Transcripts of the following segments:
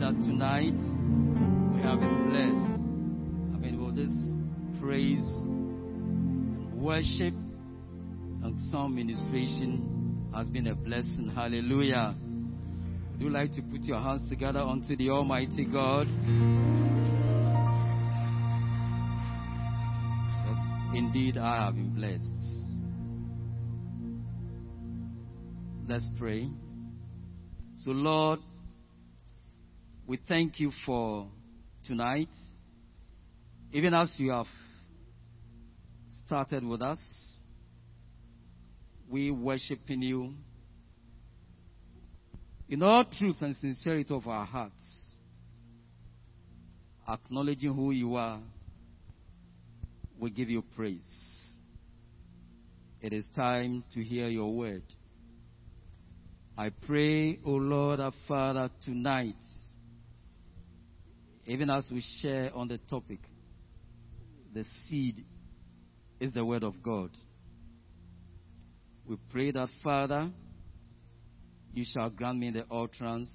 that tonight we have been blessed. I mean, with this praise and worship and song ministration has been a blessing. Hallelujah. Would you like to put your hands together unto the Almighty God? Yes, indeed, I have been blessed. Let's pray. So, Lord, we thank you for tonight. Even as you have started with us, we worship in you in all truth and sincerity of our hearts, acknowledging who you are, we give you praise. It is time to hear your word. I pray, O Lord our Father, tonight, even as we share on the topic, the seed is the word of God. We pray that, Father, you shall grant me the utterance.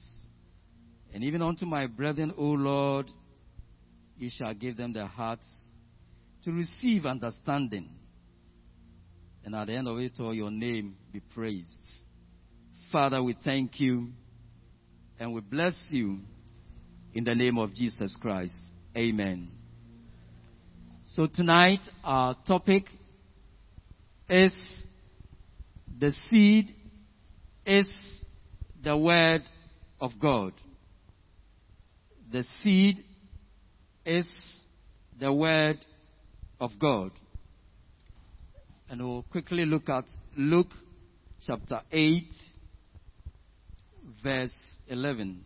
And even unto my brethren, O Lord, you shall give them the hearts to receive understanding. And at the end of it all, your name be praised. Father, we thank you and we bless you in the name of Jesus Christ. Amen. So tonight, our topic is the seed is the word of God. The seed is the word of God. And we'll quickly look at Luke chapter 8, verse 11,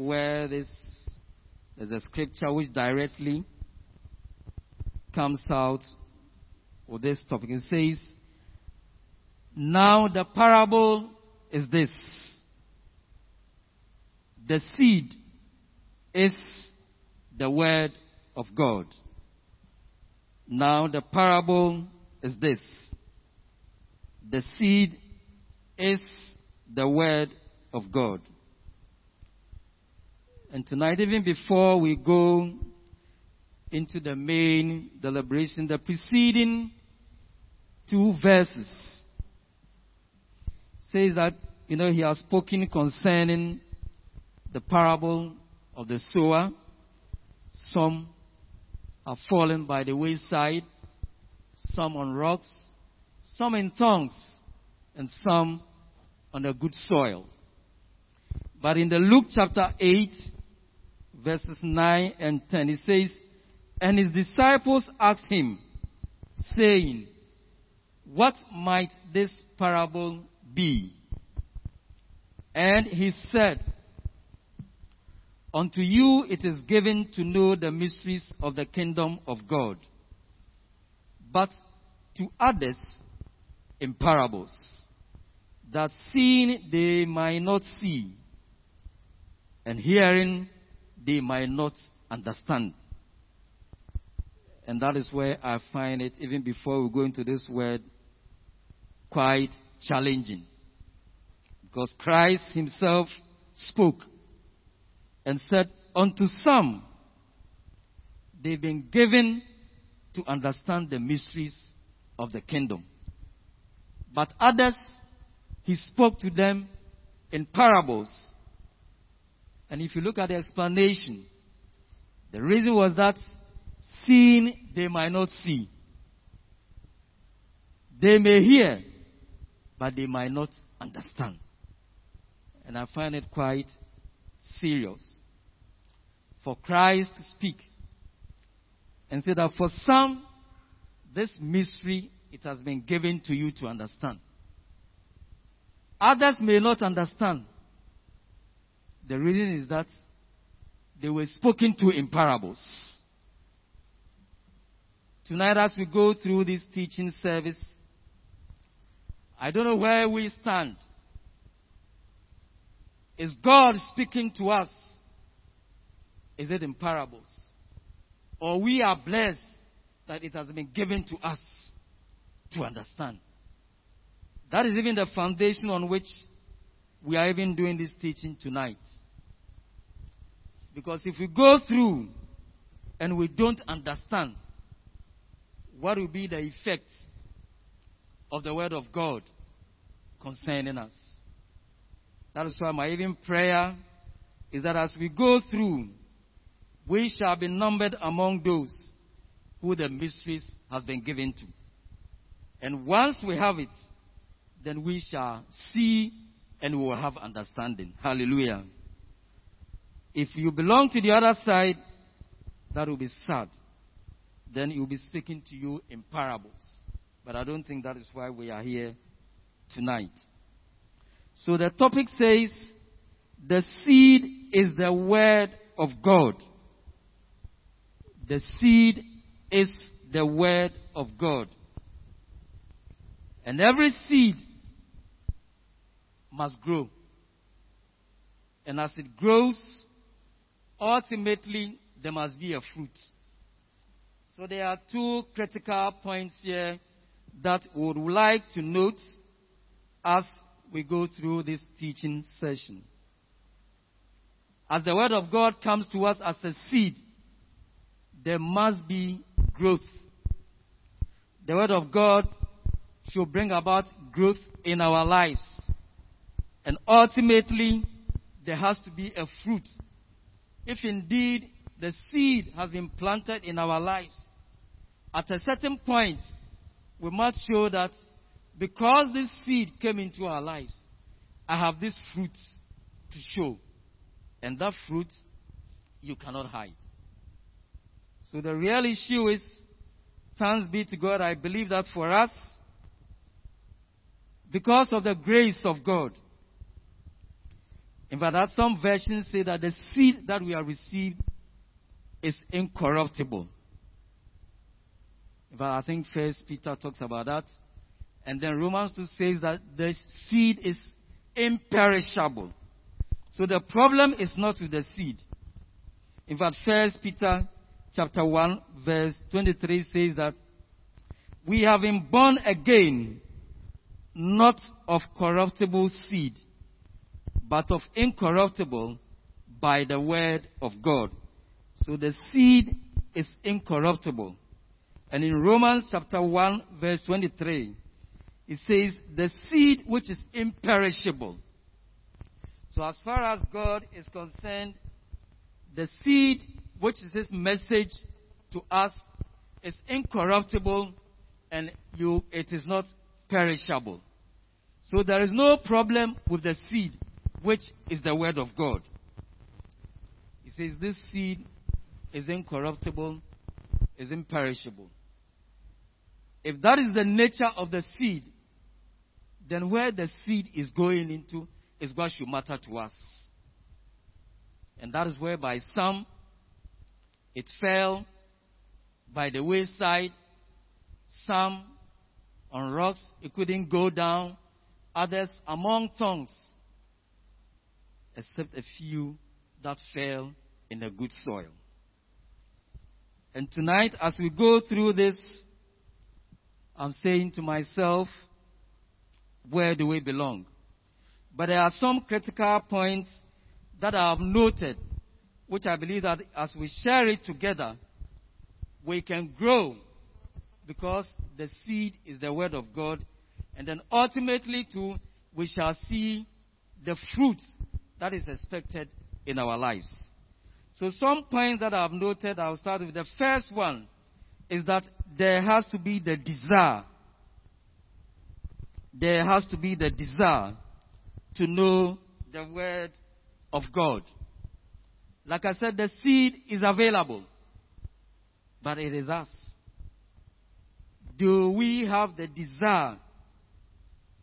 where this, there's a scripture which directly comes out with this topic. It says, Now the parable is this the seed is the word of God. Now the parable is this. The seed is the word of God. And tonight, even before we go into the main deliberation, the preceding two verses says that, you know, he has spoken concerning the parable of the sower. Some are fallen by the wayside, some on rocks, some in thorns, and some on a good soil. But in the Luke chapter 8, verses 9 and 10, it says, And his disciples asked him, saying, What might this parable be? And he said, Unto you it is given to know the mysteries of the kingdom of God, but to others in parables, that seeing they might not see, and hearing they might not understand. And that is where I find it, even before we go into this word, quite challenging. Because Christ Himself spoke and said, Unto some, they've been given to understand the mysteries of the kingdom. But others, he spoke to them in parables. And if you look at the explanation, the reason was that seeing they might not see. They may hear, but they might not understand. And I find it quite serious for Christ to speak and say that for some, this mystery, it has been given to you to understand. Others may not understand. The reason is that they were spoken to in parables. Tonight, as we go through this teaching service, I don't know where we stand. Is God speaking to us? Is it in parables? Or we are blessed that it has been given to us to understand. That is even the foundation on which we are even doing this teaching tonight. Because if we go through and we don't understand what will be the effect of the Word of God concerning us. That is why my even prayer is that as we go through, we shall be numbered among those who the mysteries has been given to. And once we have it, then we shall see and we will have understanding. Hallelujah. If you belong to the other side, that will be sad. Then he will be speaking to you in parables. But I don't think that is why we are here tonight. So the topic says, the seed is the word of God. The seed is the word of God. And every seed must grow. And as it grows, ultimately there must be a fruit. So there are two critical points here that we would like to note as we go through this teaching session. As the word of God comes to us as a seed, there must be growth. The word of God should bring about growth in our lives. And ultimately, there has to be a fruit. If indeed the seed has been planted in our lives, at a certain point, we must show that because this seed came into our lives, I have this fruit to show. And that fruit, you cannot hide. So the real issue is, thanks be to God, I believe that for us, because of the grace of God, in fact, some versions say that the seed that we have received is incorruptible. In fact, I think First Peter talks about that. And then Romans 2 says that the seed is imperishable. So the problem is not with the seed. In fact, First Peter chapter 1 verse 23 says that we have been born again, not of corruptible seed, but of incorruptible by the word of God. So the seed is incorruptible. And in Romans chapter 1 verse 23, it says, the seed which is imperishable. So as far as God is concerned, the seed which is his message to us is incorruptible and you, it is not perishable. So there is no problem with the seed which is the word of God. He says this seed is incorruptible, is imperishable. If that is the nature of the seed, then where the seed is going into is what should matter to us. And that is where by some it fell by the wayside, some on rocks, it couldn't go down, others among thorns, except a few that fell in a good soil. And tonight, as we go through this, I'm saying to myself, where do we belong? But there are some critical points that I have noted, which I believe that as we share it together, we can grow because the seed is the word of God. And then ultimately, too, we shall see the fruit that is expected in our lives. So, some points that I've noted, I'll start with the first one is that there has to be the desire. There has to be the desire to know the Word of God. Like I said, the seed is available, but it is us. Do we have the desire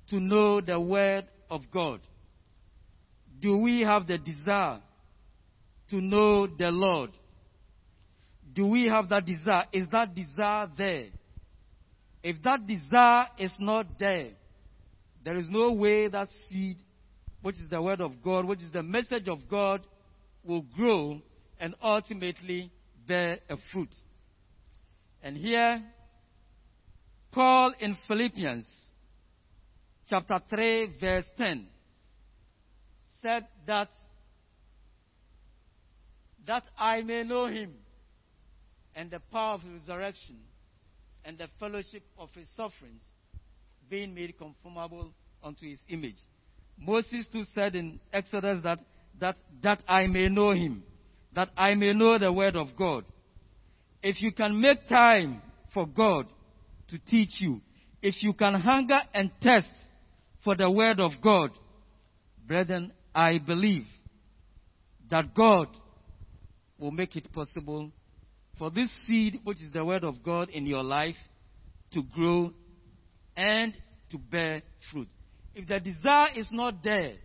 to know the Word of God? Do we have the desire to know the Lord? Do we have that desire? Is that desire there? If that desire is not there, there is no way that seed, which is the word of God, which is the message of God, will grow and ultimately bear a fruit. And here, Paul in Philippians chapter 3 verse 10 said that that I may know him and the power of his resurrection and the fellowship of his sufferings, being made conformable unto his image. Moses too said in Exodus that, that, that I may know him, that I may know the word of God. If you can make time for God to teach you, if you can hunger and thirst for the word of God, brethren, I believe that God will make it possible for this seed, which is the word of God in your life, to grow and to bear fruit. If the desire is not there,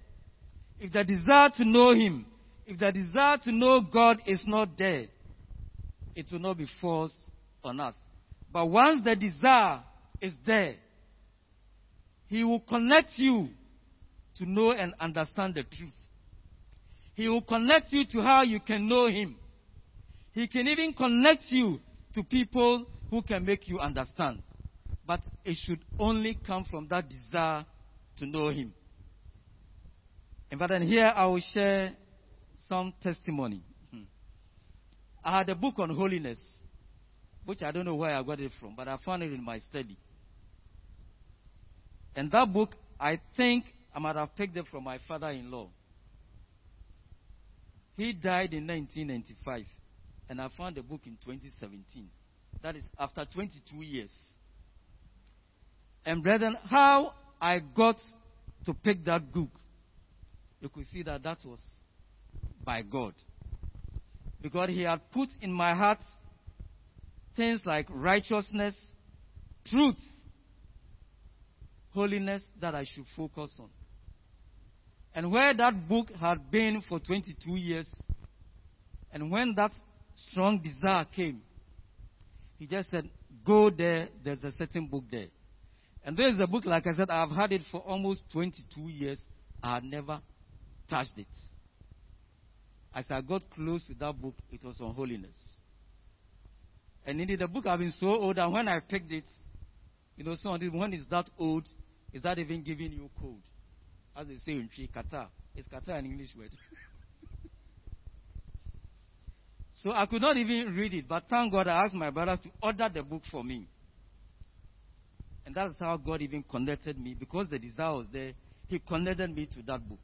if the desire to know Him, if the desire to know God is not there, it will not be forced on us. But once the desire is there, He will connect you to know and understand the truth. He will connect you to how you can know Him. He can even connect you to people who can make you understand. But it should only come from that desire to know Him. And but then here I will share some testimony. Hmm. I had a book on holiness, which I don't know where I got it from, but I found it in my study. And that book, I think I might have picked it from my father in law. He died in 1995 and I found the book in 2017. That is after 22 years. And brethren, how I got to pick that book, you could see that that was by God. Because He had put in my heart things like righteousness, truth, holiness that I should focus on. And where that book had been for 22 years, and when that strong desire came, he just said, Go there, there's a certain book there. And there's a book, like I said, I've had it for almost 22 years. I had never touched it. As I got close to that book, it was on holiness. And indeed, the book has been so old that when I picked it, you know, some when it's that old, is that even giving you code? As they say in Twi, kata. Is kata an English word? So I could not even read it, but thank God I asked my brother to order the book for me. And that's how God even connected me because the desire was there. He connected me to that book.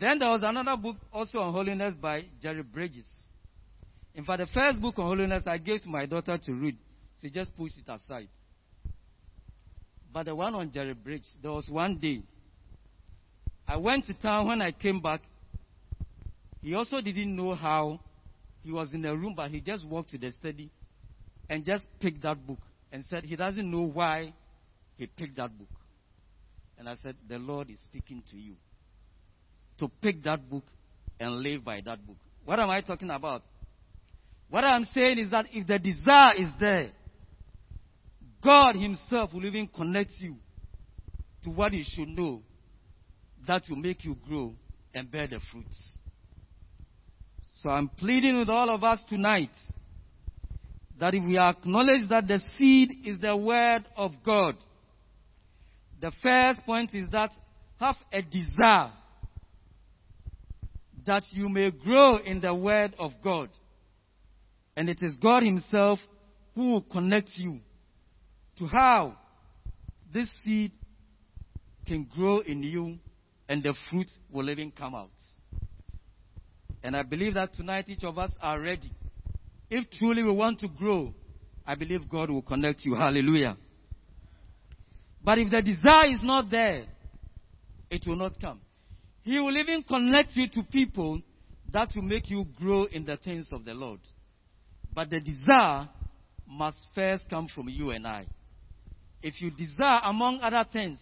Then there was another book also on holiness by Jerry Bridges. In fact, the first book on holiness I gave to my daughter to read. She just pushed it aside. But the one on Jerry Bridges, there was one day. I went to town when I came back. He also didn't know how he was in the room, but he just walked to the study and just picked that book and said he doesn't know why he picked that book. And I said, The Lord is speaking to you to pick that book and live by that book. What am I talking about? What I'm saying is that if the desire is there, God Himself will even connect you to what you should know that will make you grow and bear the fruits. So I'm pleading with all of us tonight that if we acknowledge that the seed is the word of God, the first point is that have a desire that you may grow in the word of God. And it is God Himself who will connect you to how this seed can grow in you and the fruit will even come out. And I believe that tonight each of us are ready. If truly we want to grow, I believe God will connect you. Hallelujah. But if the desire is not there, it will not come. He will even connect you to people that will make you grow in the things of the Lord. But the desire must first come from you and I. If you desire, among other things,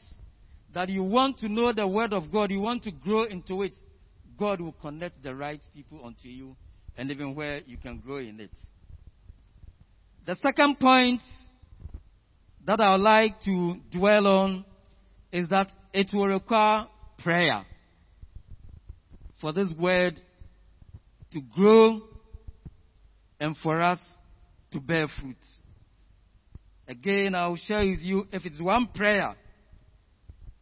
that you want to know the Word of God, you want to grow into it, God will connect the right people unto you and even where you can grow in it. The second point that I would like to dwell on is that it will require prayer for this word to grow and for us to bear fruit. Again, I'll share with you if it's one prayer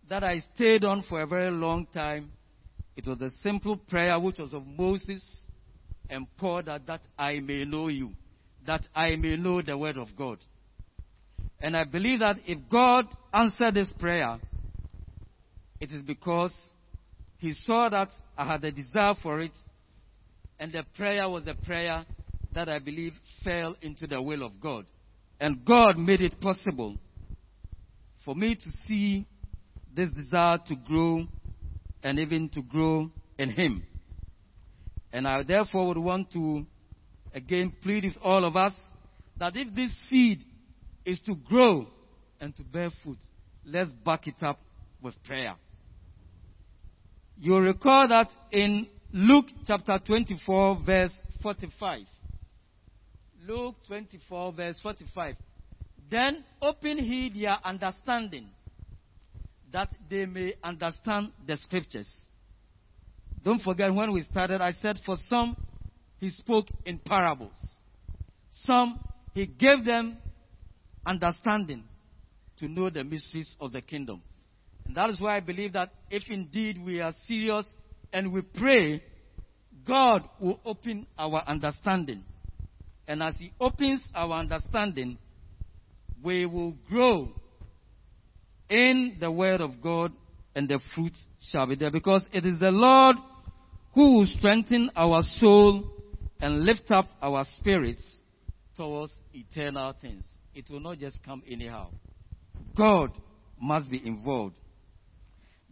that I stayed on for a very long time it was a simple prayer which was of Moses and Paul that that I may know you, that I may know the word of God. And I believe that if God answered this prayer, it is because He saw that I had a desire for it, and the prayer was a prayer that I believe fell into the will of God. And God made it possible for me to see this desire to grow and even to grow in Him. And I therefore would want to again plead with all of us that if this seed is to grow and to bear fruit, let's back it up with prayer. You'll recall that in Luke chapter 24, verse 45. Luke 24, verse 45. Then open he their understanding, that they may understand the scriptures. Don't forget when we started, I said for some, he spoke in parables. Some, he gave them understanding to know the mysteries of the kingdom. And that is why I believe that if indeed we are serious and we pray, God will open our understanding. And as He opens our understanding, we will grow in the Word of God and the fruit shall be there. Because it is the Lord who will strengthen our soul and lift up our spirits towards eternal things. It will not just come anyhow. God must be involved.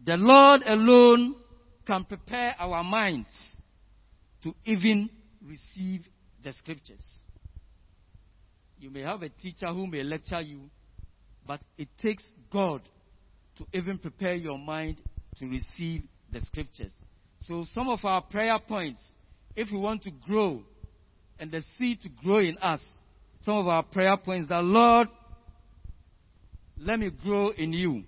The Lord alone can prepare our minds to even receive the scriptures. You may have a teacher who may lecture you, but it takes God to even prepare your mind to receive the scriptures. So, some of our prayer points, if we want to grow and the seed to grow in us, some of our prayer points that, Lord, let me grow in you.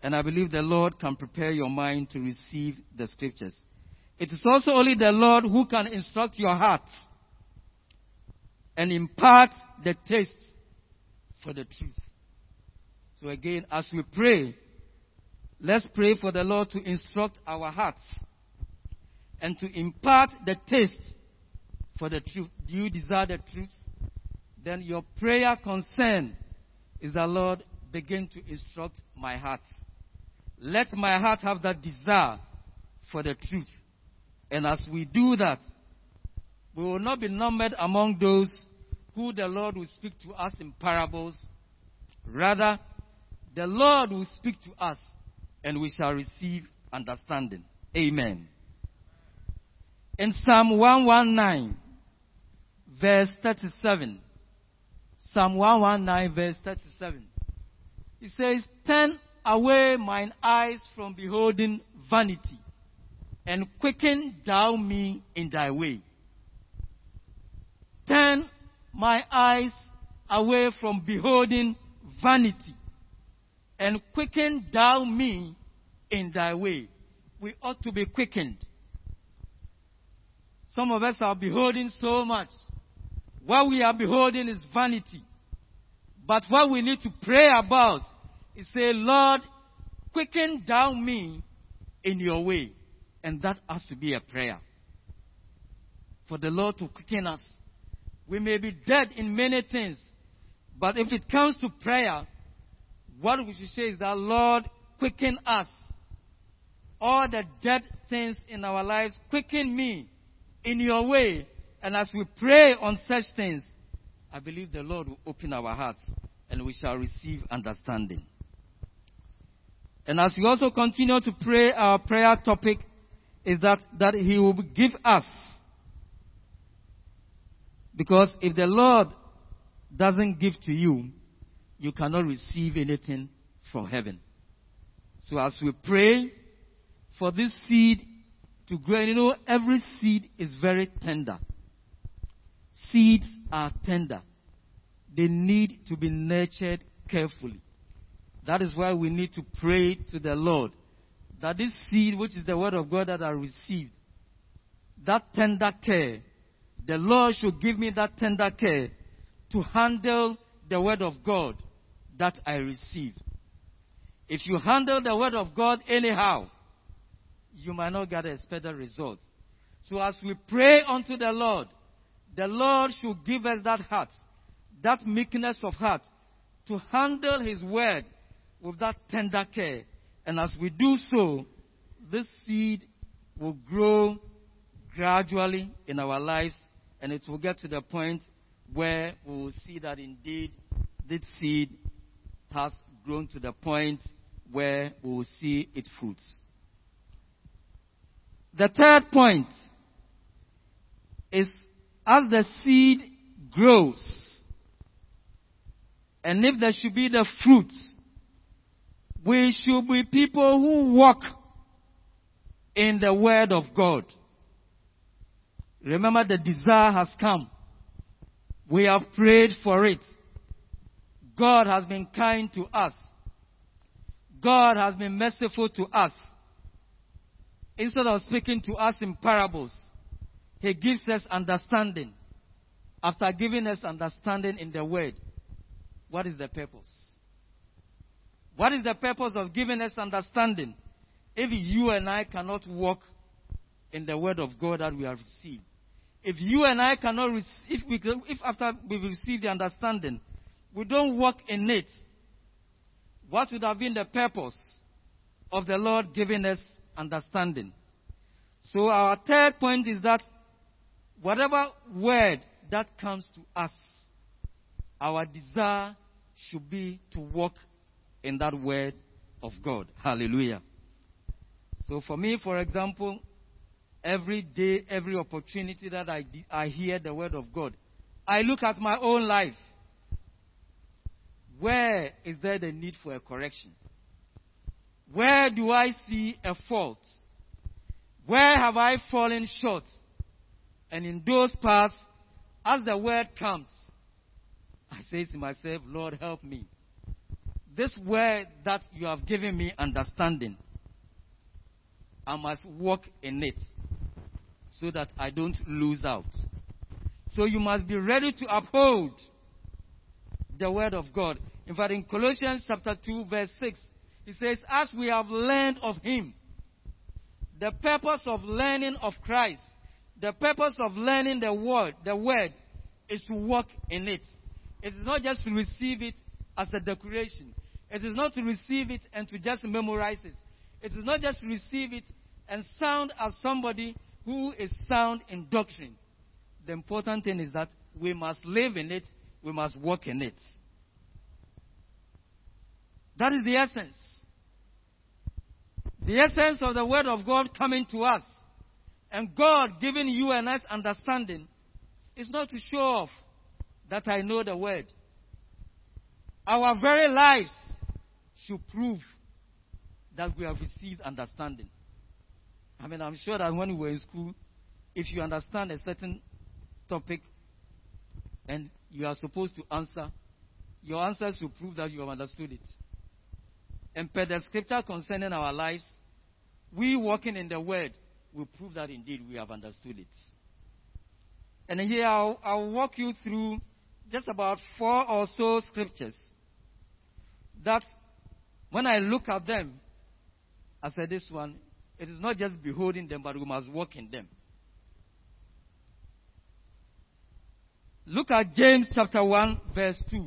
And I believe the Lord can prepare your mind to receive the scriptures. It is also only the Lord who can instruct your heart and impart the taste for the truth. So again, as we pray, let's pray for the Lord to instruct our hearts and to impart the taste for the truth. Do you desire the truth? Then your prayer concern is that Lord begin to instruct my heart. Let my heart have that desire for the truth. And as we do that, we will not be numbered among those who the Lord will speak to us in parables. Rather, the Lord will speak to us and we shall receive understanding. Amen. In Psalm 119, verse 37, Psalm 119, verse 37, it says, Turn away mine eyes from beholding vanity, and quicken thou me in thy way. My eyes away from beholding vanity, and quicken thou me in thy way. We ought to be quickened. Some of us are beholding so much. What we are beholding is vanity. But what we need to pray about is say, Lord, quicken down me in your way. And that has to be a prayer. For the Lord to quicken us. We may be dead in many things, but if it comes to prayer, what we should say is that, Lord, quicken us. All the dead things in our lives, quicken me in your way. And as we pray on such things, I believe the Lord will open our hearts and we shall receive understanding. And as we also continue to pray, our prayer topic is that, that He will give us. Because if the Lord doesn't give to you, you cannot receive anything from heaven. So as we pray for this seed to grow, you know, every seed is very tender. Seeds are tender. They need to be nurtured carefully. That is why we need to pray to the Lord that this seed, which is the word of God that I received, that tender care, the Lord should give me that tender care to handle the word of God that I receive. If you handle the word of God anyhow, you might not get a expected result. So as we pray unto the Lord, the Lord should give us that heart, that meekness of heart, to handle His word with that tender care. And as we do so, this seed will grow gradually in our lives, and it will get to the point where we will see that indeed this seed has grown to the point where we will see its fruits. The third point is as the seed grows, and if there should be the fruits, we should be people who walk in the Word of God. Remember, the desire has come. We have prayed for it. God has been kind to us. God has been merciful to us. Instead of speaking to us in parables, He gives us understanding. After giving us understanding in the Word, what is the purpose? What is the purpose of giving us understanding if you and I cannot walk in the Word of God that we have received? If you and I cannot receive, if, we, if after we've received the understanding, we don't walk in it, what would have been the purpose of the Lord giving us understanding? So our third point is that whatever word that comes to us, our desire should be to walk in that word of God. Hallelujah. So for me, for example, every day, every opportunity that I, I hear the word of God, I look at my own life. Where is there the need for a correction? Where do I see a fault? Where have I fallen short? And in those parts, as the word comes, I say to myself, Lord, help me. This word that you have given me understanding, I must walk in it so that I don't lose out. So you must be ready to uphold the word of God. In fact, in Colossians chapter 2, verse 6, it says, As we have learned of him, the purpose of learning of Christ, the purpose of learning the word, the word is to walk in it. It is not just to receive it as a decoration. It is not to receive it and to just memorize it. It is not just to receive it and sound as somebody who is sound in doctrine. The important thing is that we must live in it, we must walk in it. That is the essence. The essence of the Word of God coming to us and God giving you and us understanding is not to show off that I know the Word. Our very lives should prove that we have received understanding. I mean, I'm sure that when we were in school, if you understand a certain topic and you are supposed to answer, your answers will prove that you have understood it. And per the scripture concerning our lives, we walking in the word will prove that indeed we have understood it. And here I'll, I'll walk you through just about four or so scriptures that when I look at them, I said this one, it is not just beholding them, but we must walk in them. Look at James chapter 1, verse 2.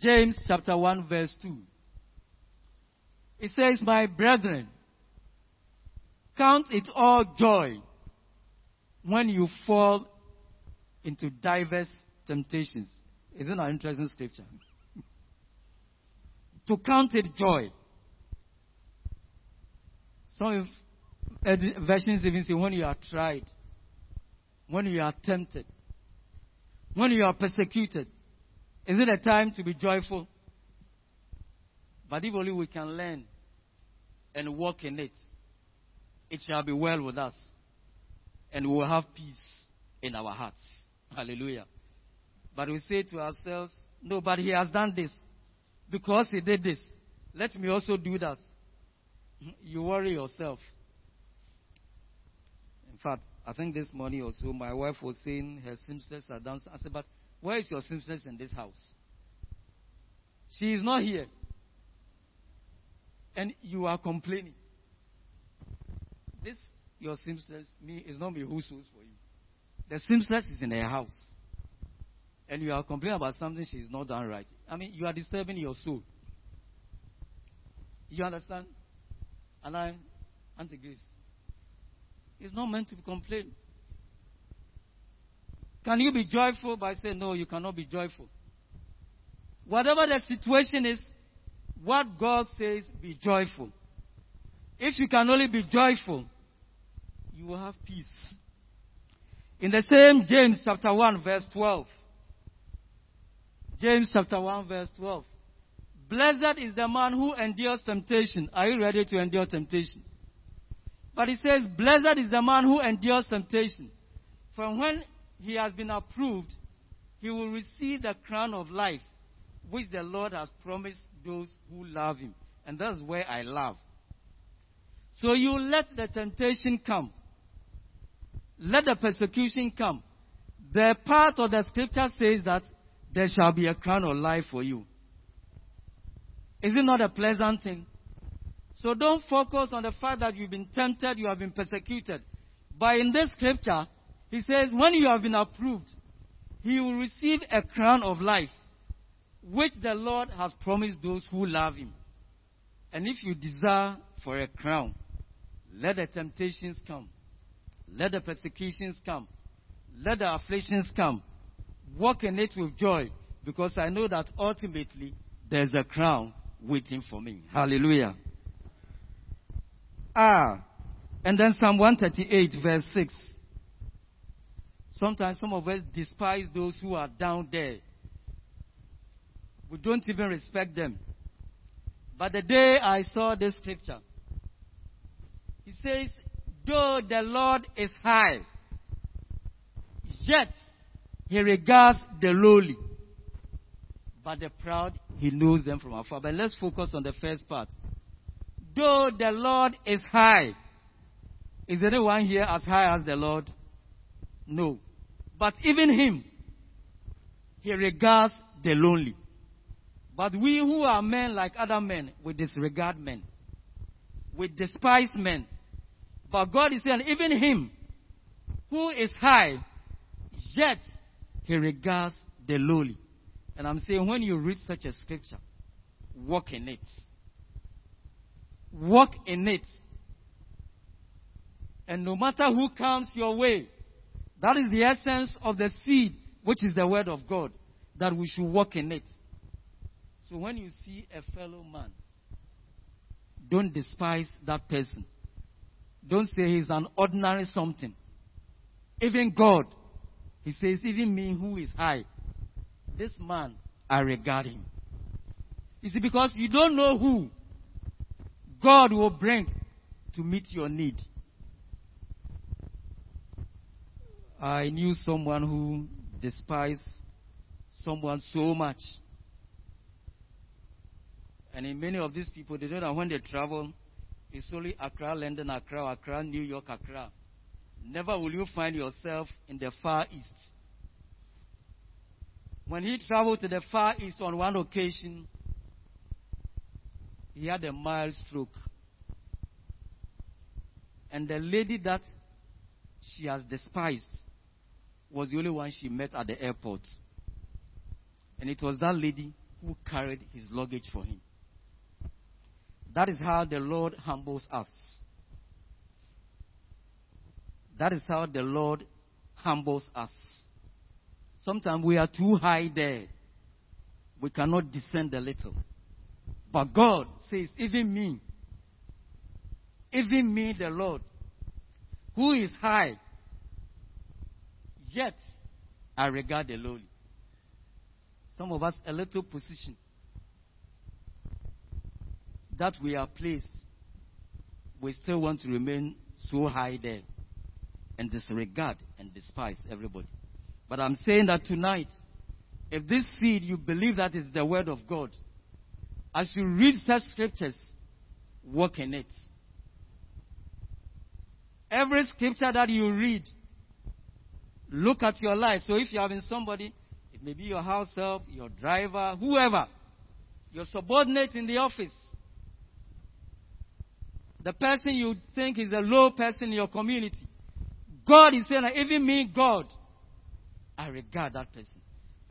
James chapter 1, verse 2. It says, My brethren, count it all joy when you fall into diverse temptations. Isn't that interesting scripture? to count it joy. Some versions even say when you are tried, when you are tempted, when you are persecuted. Is it a time to be joyful? But if only we can learn and walk in it, it shall be well with us. And we will have peace in our hearts. Hallelujah. But we say to ourselves, no, but he has done this. Because he did this. Let me also do that. You worry yourself. In fact, I think this morning or so, my wife was saying her seamstress are downstairs. I said, but where is your seamstress in this house? She is not here. And you are complaining. This your seamstress, me, it's not me who sews for you. The seamstress is in her house. And you are complaining about something she's not done right. I mean, you are disturbing your soul. You understand? And I, Auntie Grace, it's not meant to complain. Can you be joyful by saying, no, you cannot be joyful? Whatever the situation is, what God says, be joyful. If you can only be joyful, you will have peace. In the same James chapter 1 verse 12. James chapter 1 verse 12. Blessed is the man who endures temptation. Are you ready to endure temptation? But he says, Blessed is the man who endures temptation. For when he has been approved, he will receive the crown of life, which the Lord has promised those who love him. And that's where I love. So you let the temptation come. Let the persecution come. The part of the scripture says that there shall be a crown of life for you. Is it not a pleasant thing? So don't focus on the fact that you've been tempted, you have been persecuted. But in this scripture, he says, when you have been approved, he will receive a crown of life, which the Lord has promised those who love him. And if you desire for a crown, let the temptations come. Let the persecutions come. Let the afflictions come. Walk in it with joy because I know that ultimately there's a crown waiting for me. Hallelujah. Ah. And then Psalm 138 verse 6. Sometimes some of us despise those who are down there. We don't even respect them. But the day I saw this scripture, he says, though the Lord is high, yet he regards the lowly. But the proud, he knows them from afar. But let's focus on the first part. Though the Lord is high, is anyone here as high as the Lord? No. But even him, he regards the lonely. But we who are men like other men, we disregard men. We despise men. But God is saying, even him who is high, yet he regards the lowly. And I'm saying, when you read such a scripture, walk in it. Walk in it. And no matter who comes your way, that is the essence of the seed, which is the word of God, that we should walk in it. So when you see a fellow man, don't despise that person. Don't say he's an ordinary something. Even God, he says, even me who is high, this man, I regard him. You see, because you don't know who God will bring to meet your need. I knew someone who despised someone so much. And in many of these people, they don't know when they travel, it's only Accra, London, Accra, Accra, New York, Accra. Never will you find yourself in the Far East. When he traveled to the Far East on one occasion, he had a mild stroke. And the lady that she has despised was the only one she met at the airport. And it was that lady who carried his luggage for him. That is how the Lord humbles us. That is how the Lord humbles us. Sometimes we are too high there. We cannot descend a little. But God says, even me, even me, the Lord, who is high, yet I regard the lowly. Some of us, a little position that we are placed, we still want to remain so high there and disregard and despise everybody. But I'm saying that tonight, if this seed you believe that is the word of God, as you read such scriptures, walk in it. Every scripture that you read, look at your life. So if you're having somebody, it may be your house help, your driver, whoever, your subordinate in the office, the person you think is a low person in your community. God is saying, even me, God, I regard that person.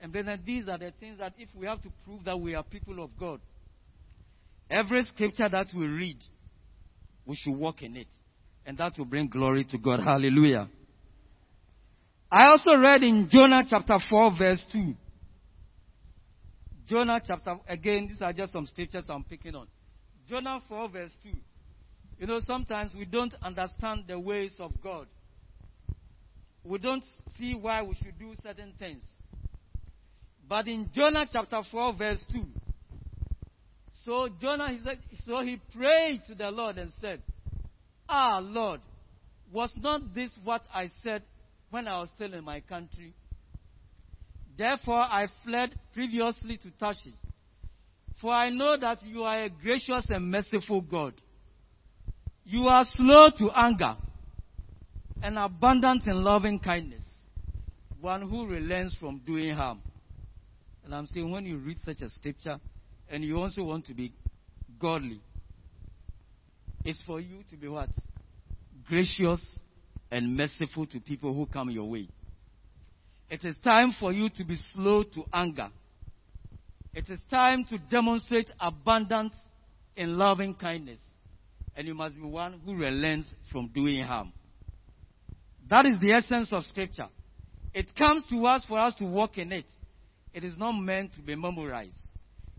And then uh, these are the things that if we have to prove that we are people of God, every scripture that we read, we should walk in it. And that will bring glory to God. Hallelujah. I also read in Jonah chapter 4, verse 2. Jonah chapter, again, these are just some scriptures I'm picking on. Jonah 4, verse 2. You know, sometimes we don't understand the ways of God. We don't see why we should do certain things. But in Jonah chapter 4, verse 2, so Jonah, he said, so he prayed to the Lord and said, Ah, Lord, was not this what I said when I was still in my country? Therefore I fled previously to Tarshish. For I know that you are a gracious and merciful God. You are slow to anger and abundant in loving kindness, one who relents from doing harm. And I'm saying when you read such a scripture and you also want to be godly, it's for you to be what? Gracious and merciful to people who come your way. It is time for you to be slow to anger. It is time to demonstrate abundance in loving kindness. And you must be one who relents from doing harm. That is the essence of Scripture. It comes to us for us to walk in it. It is not meant to be memorized.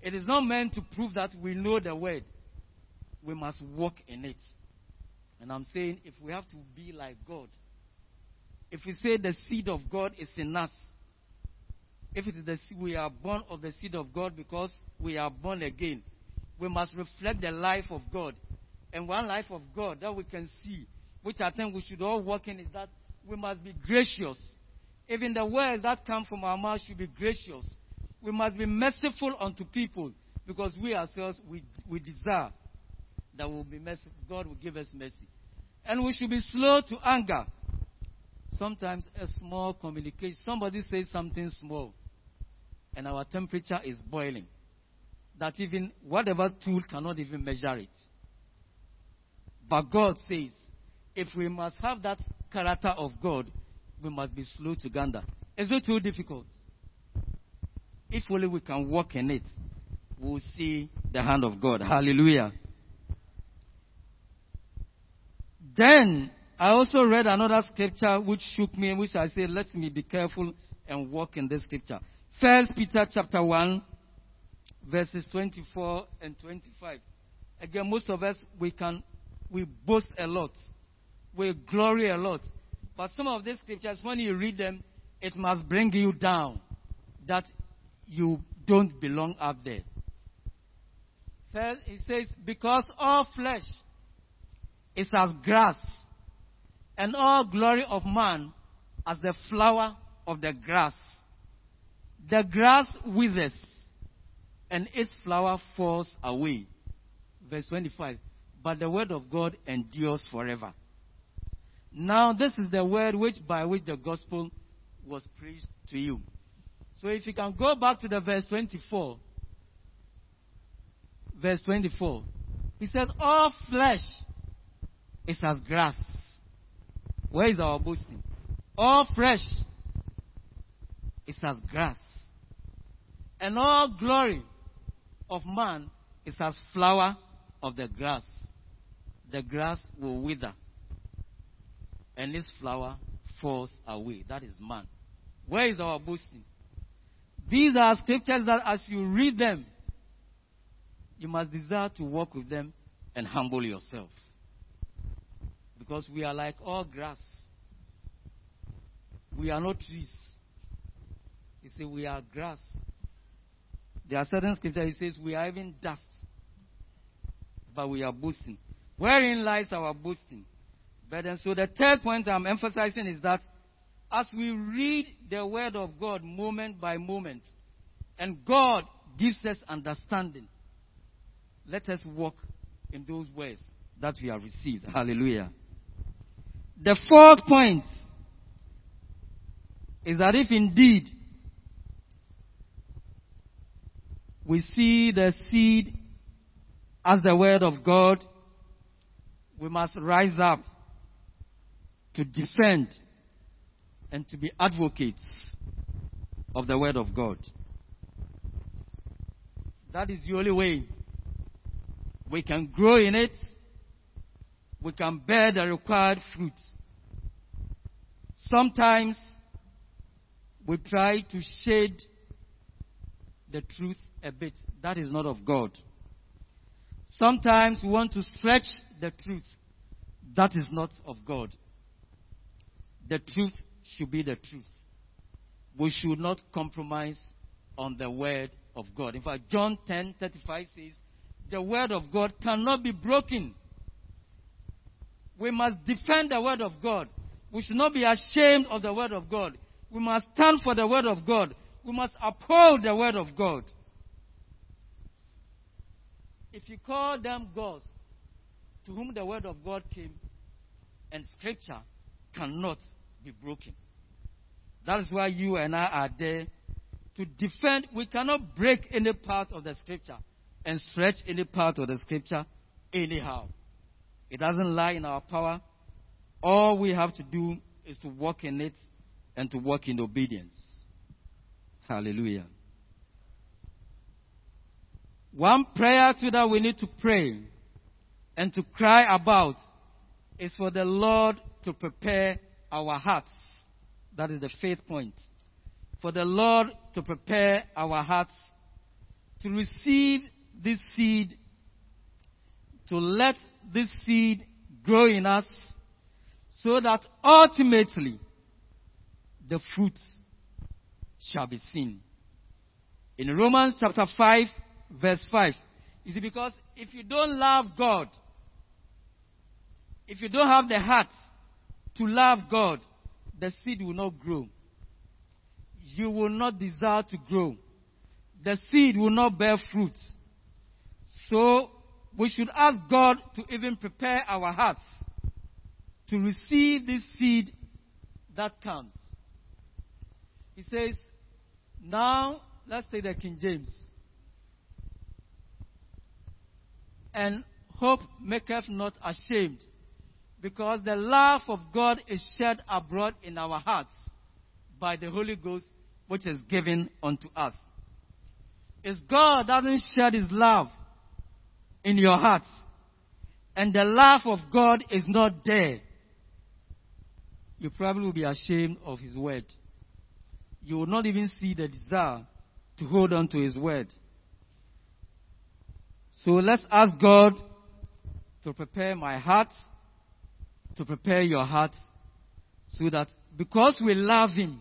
It is not meant to prove that we know the word. We must walk in it. And I'm saying if we have to be like God, if we say the seed of God is in us, if it is the we are born of the seed of God because we are born again, we must reflect the life of God. And one life of God that we can see, which I think we should all work in, is that we must be gracious. Even the words that come from our mouth should be gracious. We must be merciful unto people because we ourselves we, we desire that will be merciful. God will give us mercy. And we should be slow to anger. Sometimes a small communication, somebody says something small, and our temperature is boiling. That even whatever tool cannot even measure it. But God says, if we must have that character of God, we must be slow to gander. Is it too difficult? If only we can walk in it, we'll see the hand of God. Hallelujah. Then I also read another scripture which shook me, which I said, let me be careful and walk in this scripture. First Peter chapter 1, verses 24 and 25. Again, most of us, we can, we boast a lot. We glory a lot. But some of these scriptures, when you read them, it must bring you down that you don't belong up there. He says, because all flesh is as grass, and all glory of man as the flower of the grass. The grass withers, and its flower falls away. Verse 25. But the word of God endures forever. Now, this is the word which by which the gospel was preached to you. So, if you can go back to the verse 24, verse 24, he said, All flesh is as grass. Where is our boasting? All flesh is as grass. And all glory of man is as flower of the grass. The grass will wither. And its flower falls away. That is man. Where is our boasting? These are scriptures that as you read them, you must desire to walk with them and humble yourself. Because we are like all grass. We are not trees. You see, we are grass. There are certain scriptures he says we are even dust. But we are boasting. Wherein lies our boasting? Then so the third point I'm emphasizing is that as we read the word of God moment by moment, and God gives us understanding, let us walk in those ways that we have received. Hallelujah. The fourth point is that if indeed we see the seed as the word of God, we must rise up to defend and to be advocates of the Word of God. That is the only way we can grow in it, we can bear the required fruit. Sometimes we try to shade the truth a bit. That is not of God. Sometimes we want to stretch the truth. That is not of God. The truth should be the truth. We should not compromise on the word of God. In fact, John 10 35 says, The word of God cannot be broken. We must defend the word of God. We should not be ashamed of the word of God. We must stand for the word of God. We must uphold the word of God. If you call them gods to whom the word of God came, and scripture cannot be broken. That is why you and I are there to defend. We cannot break any part of the scripture and stretch any part of the scripture anyhow. It doesn't lie in our power. All we have to do is to walk in it and to walk in obedience. Hallelujah. One prayer to that we need to pray and to cry about is for the Lord to prepare our hearts. That is the faith point. For the Lord to prepare our hearts to receive this seed, to let this seed grow in us, so that ultimately the fruits shall be seen. In Romans chapter 5, verse 5, you see, because if you don't love God, if you don't have the heart to love God, the seed will not grow. You will not desire to grow. The seed will not bear fruit. So, we should ask God to even prepare our hearts to receive this seed that comes. He says, now, let's take the King James. And hope maketh not ashamed, because the love of God is shed abroad in our hearts by the Holy Ghost, which is given unto us. If God doesn't shed His love in your hearts, and the love of God is not there, you probably will be ashamed of His word. You will not even see the desire to hold on to His word. So let's ask God to prepare my heart to prepare your heart so that because we love Him,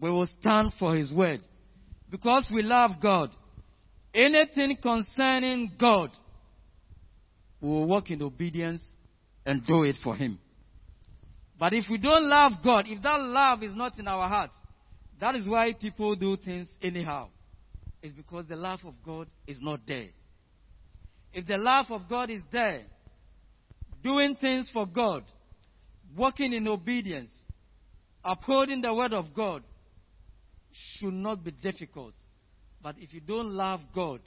we will stand for His word. Because we love God, anything concerning God, we will walk in obedience and do it for Him. But if we don't love God, if that love is not in our heart, that is why people do things anyhow. It's because the love of God is not there. If the love of God is there, doing things for God, walking in obedience, upholding the word of God should not be difficult. But if you don't love God,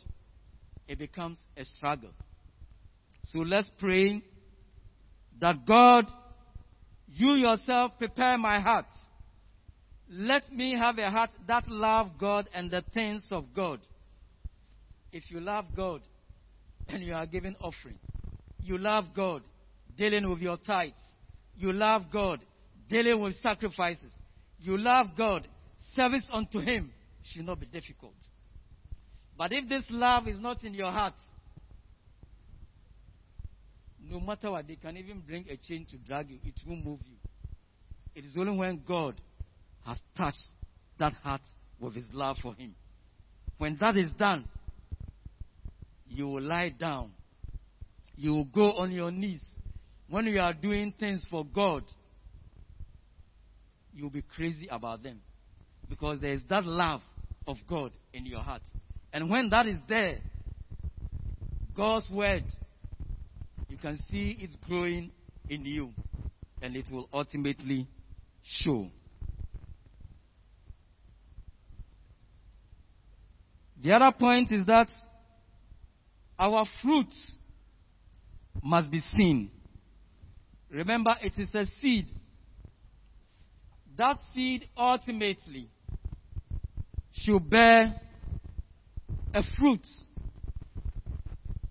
it becomes a struggle. So let's pray that God, you yourself prepare my heart. Let me have a heart that love God and the things of God. If you love God and you are giving offering, you love God dealing with your tithes. You love God, dealing with sacrifices. You love God, service unto Him should not be difficult. But if this love is not in your heart, no matter what, they can even bring a chain to drag you, it won't move you. It is only when God has touched that heart with His love for Him. When that is done, you will lie down. You will go on your knees when you are doing things for God, you'll be crazy about them. Because there is that love of God in your heart. And when that is there, God's word, you can see it's growing in you. And it will ultimately show. The other point is that our fruits must be seen. Remember, it is a seed. That seed ultimately should bear a fruit.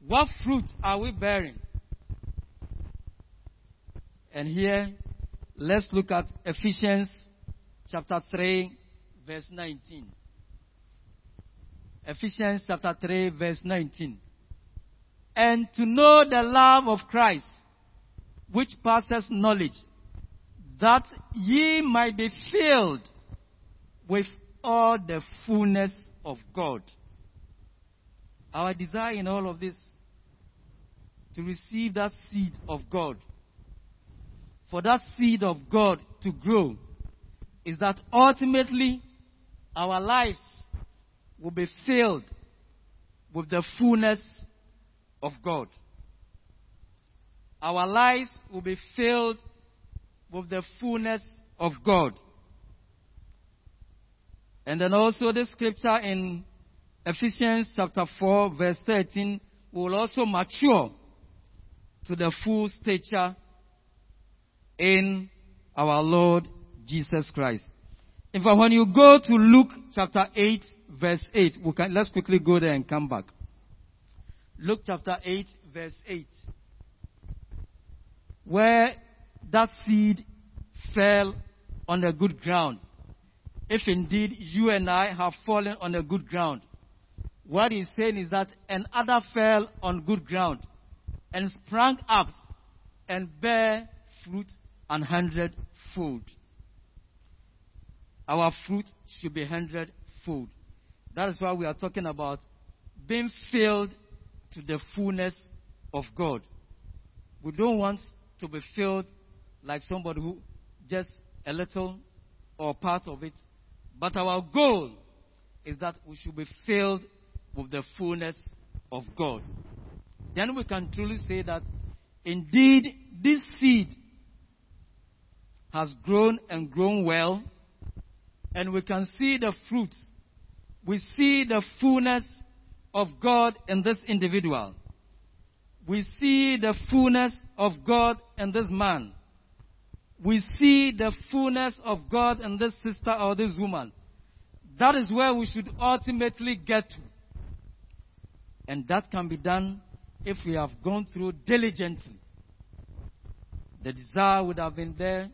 What fruit are we bearing? And here, let's look at Ephesians chapter 3, verse 19. Ephesians chapter 3, verse 19. And to know the love of Christ, which passes knowledge, that ye might be filled with all the fullness of God. Our desire in all of this to receive that seed of God, for that seed of God to grow, is that ultimately our lives will be filled with the fullness of God. Our lives will be filled with the fullness of God. And then also the scripture in Ephesians chapter 4 verse 13 will also mature to the full stature in our Lord Jesus Christ. In fact, when you go to Luke chapter 8 verse 8, we can, let's quickly go there and come back. Luke chapter 8 verse 8, where that seed fell on the good ground. If indeed you and I have fallen on the good ground, what he's saying is that another fell on good ground and sprang up and bare fruit an hundredfold. Our fruit should be hundredfold. That is why we are talking about being filled to the fullness of God. We don't want to be filled like somebody who just a little or part of it. But our goal is that we should be filled with the fullness of God. Then we can truly say that indeed this seed has grown and grown well, and we can see the fruit. We see the fullness of God in this individual. We see the fullness of God in this man. We see the fullness of God in this sister or this woman. That is where we should ultimately get to. And that can be done if we have gone through diligently. The desire would have been there,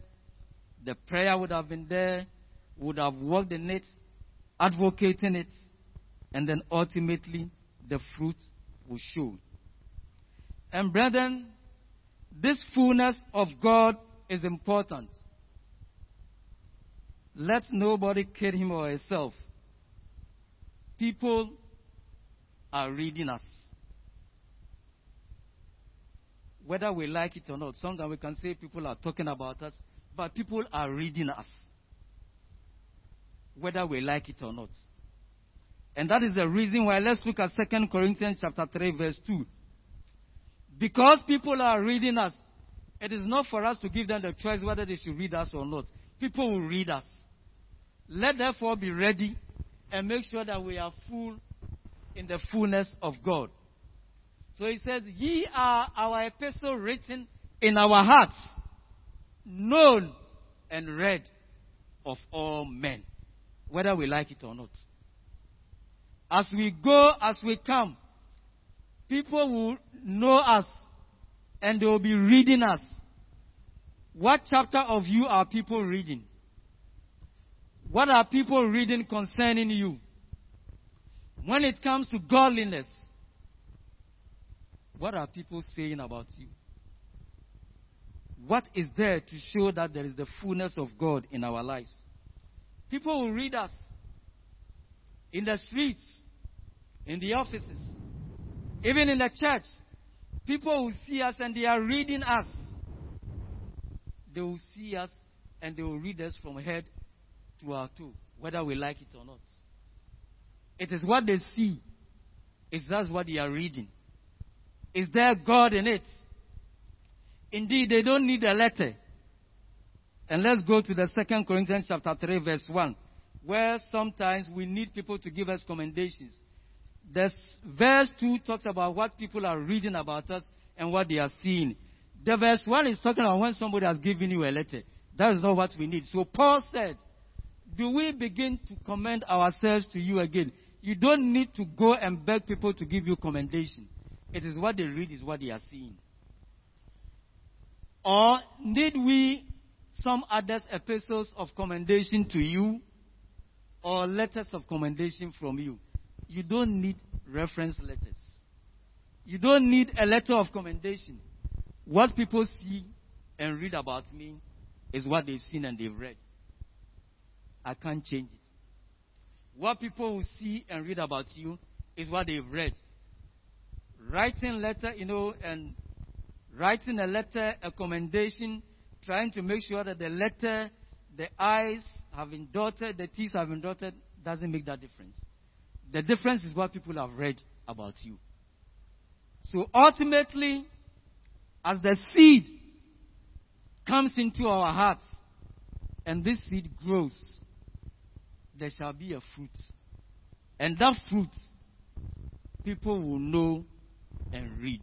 the prayer would have been there, would have worked in it, advocating it, and then ultimately the fruit will show. And brethren, this fullness of God is important. Let nobody kid him or herself. People are reading us. Whether we like it or not, sometimes we can say people are talking about us, but people are reading us. Whether we like it or not. And that is the reason why let's look at 2 Corinthians chapter 3 verse 2. Because people are reading us, it is not for us to give them the choice whether they should read us or not. People will read us. Let therefore be ready and make sure that we are full in the fullness of God. So he says, Ye are our epistle written in our hearts, known and read of all men, whether we like it or not. As we go, as we come, people will know us and they will be reading us. What chapter of you are people reading? What are people reading concerning you? When it comes to godliness, what are people saying about you? What is there to show that there is the fullness of God in our lives? People will read us in the streets, in the offices, even in the church. People will see us and they are reading us. They will see us and they will read us from head to our toe, whether we like it or not. It is what they see. It's that's what they are reading. Is there God in it? Indeed, they don't need a letter. And let's go to the second Corinthians chapter 3 verse 1 where sometimes we need people to give us commendations. This verse 2 talks about what people are reading about us, and what they are seeing. The verse 1 is talking about when somebody has given you a letter. That is not what we need. So Paul said, Do we begin to commend ourselves to you again? You don't need to go and beg people to give you commendation. It is what they read, is what they are seeing. Or need we some others epistles of commendation to you or letters of commendation from you? You don't need reference letters. You don't need a letter of commendation. What people see and read about me is what they've seen and they've read. I can't change it. What people will see and read about you is what they've read. Writing a letter, you know, and writing a letter, a commendation, trying to make sure that the letter, the I's have been dotted, the T's have been dotted, doesn't make that difference. The difference is what people have read about you. So ultimately, as the seed comes into our hearts and this seed grows, there shall be a fruit. And that fruit, people will know and read.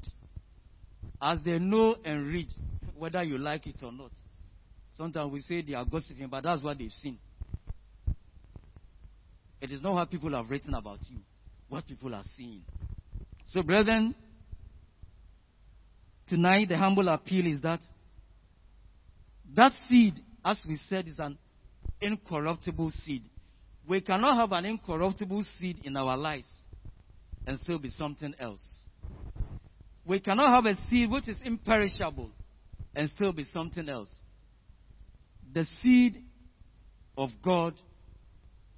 As they know and read, whether you like it or not. Sometimes we say they are gossiping, but that's what they've seen. It is not what people have written about you, what people are seeing. So, brethren, tonight the humble appeal is that that seed, as we said, is an incorruptible seed. We cannot have an incorruptible seed in our lives and still be something else. We cannot have a seed which is imperishable and still be something else. The seed of God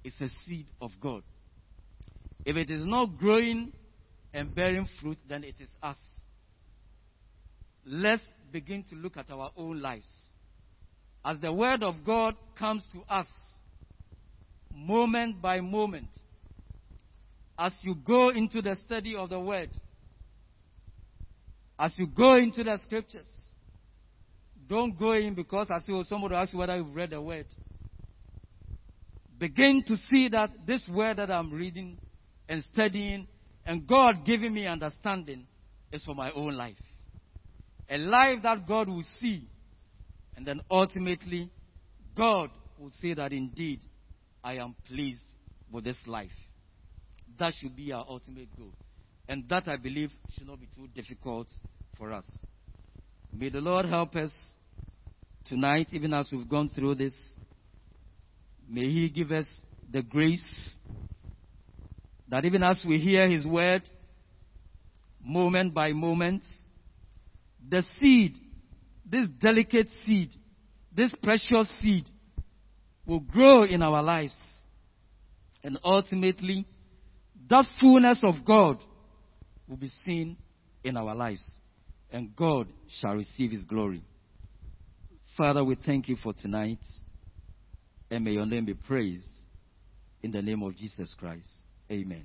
is a seed of God. If it is not growing and bearing fruit, then it is us. Let's begin to look at our own lives. As the Word of God comes to us, moment by moment, as you go into the study of the Word, as you go into the Scriptures, don't go in because I see somebody ask you whether you've read the Word. Begin to see that this Word that I'm reading and studying and God giving me understanding is for my own life. A life that God will see. And then ultimately, God will say that indeed I am pleased with this life. That should be our ultimate goal. And that, I believe, should not be too difficult for us. May the Lord help us tonight, even as we've gone through this. May He give us the grace that even as we hear His word, moment by moment, the seed, this delicate seed, this precious seed, will grow in our lives. And ultimately, that fullness of God will be seen in our lives. And God shall receive his glory. Father, we thank you for tonight. And may your name be praised. In the name of Jesus Christ. Amen.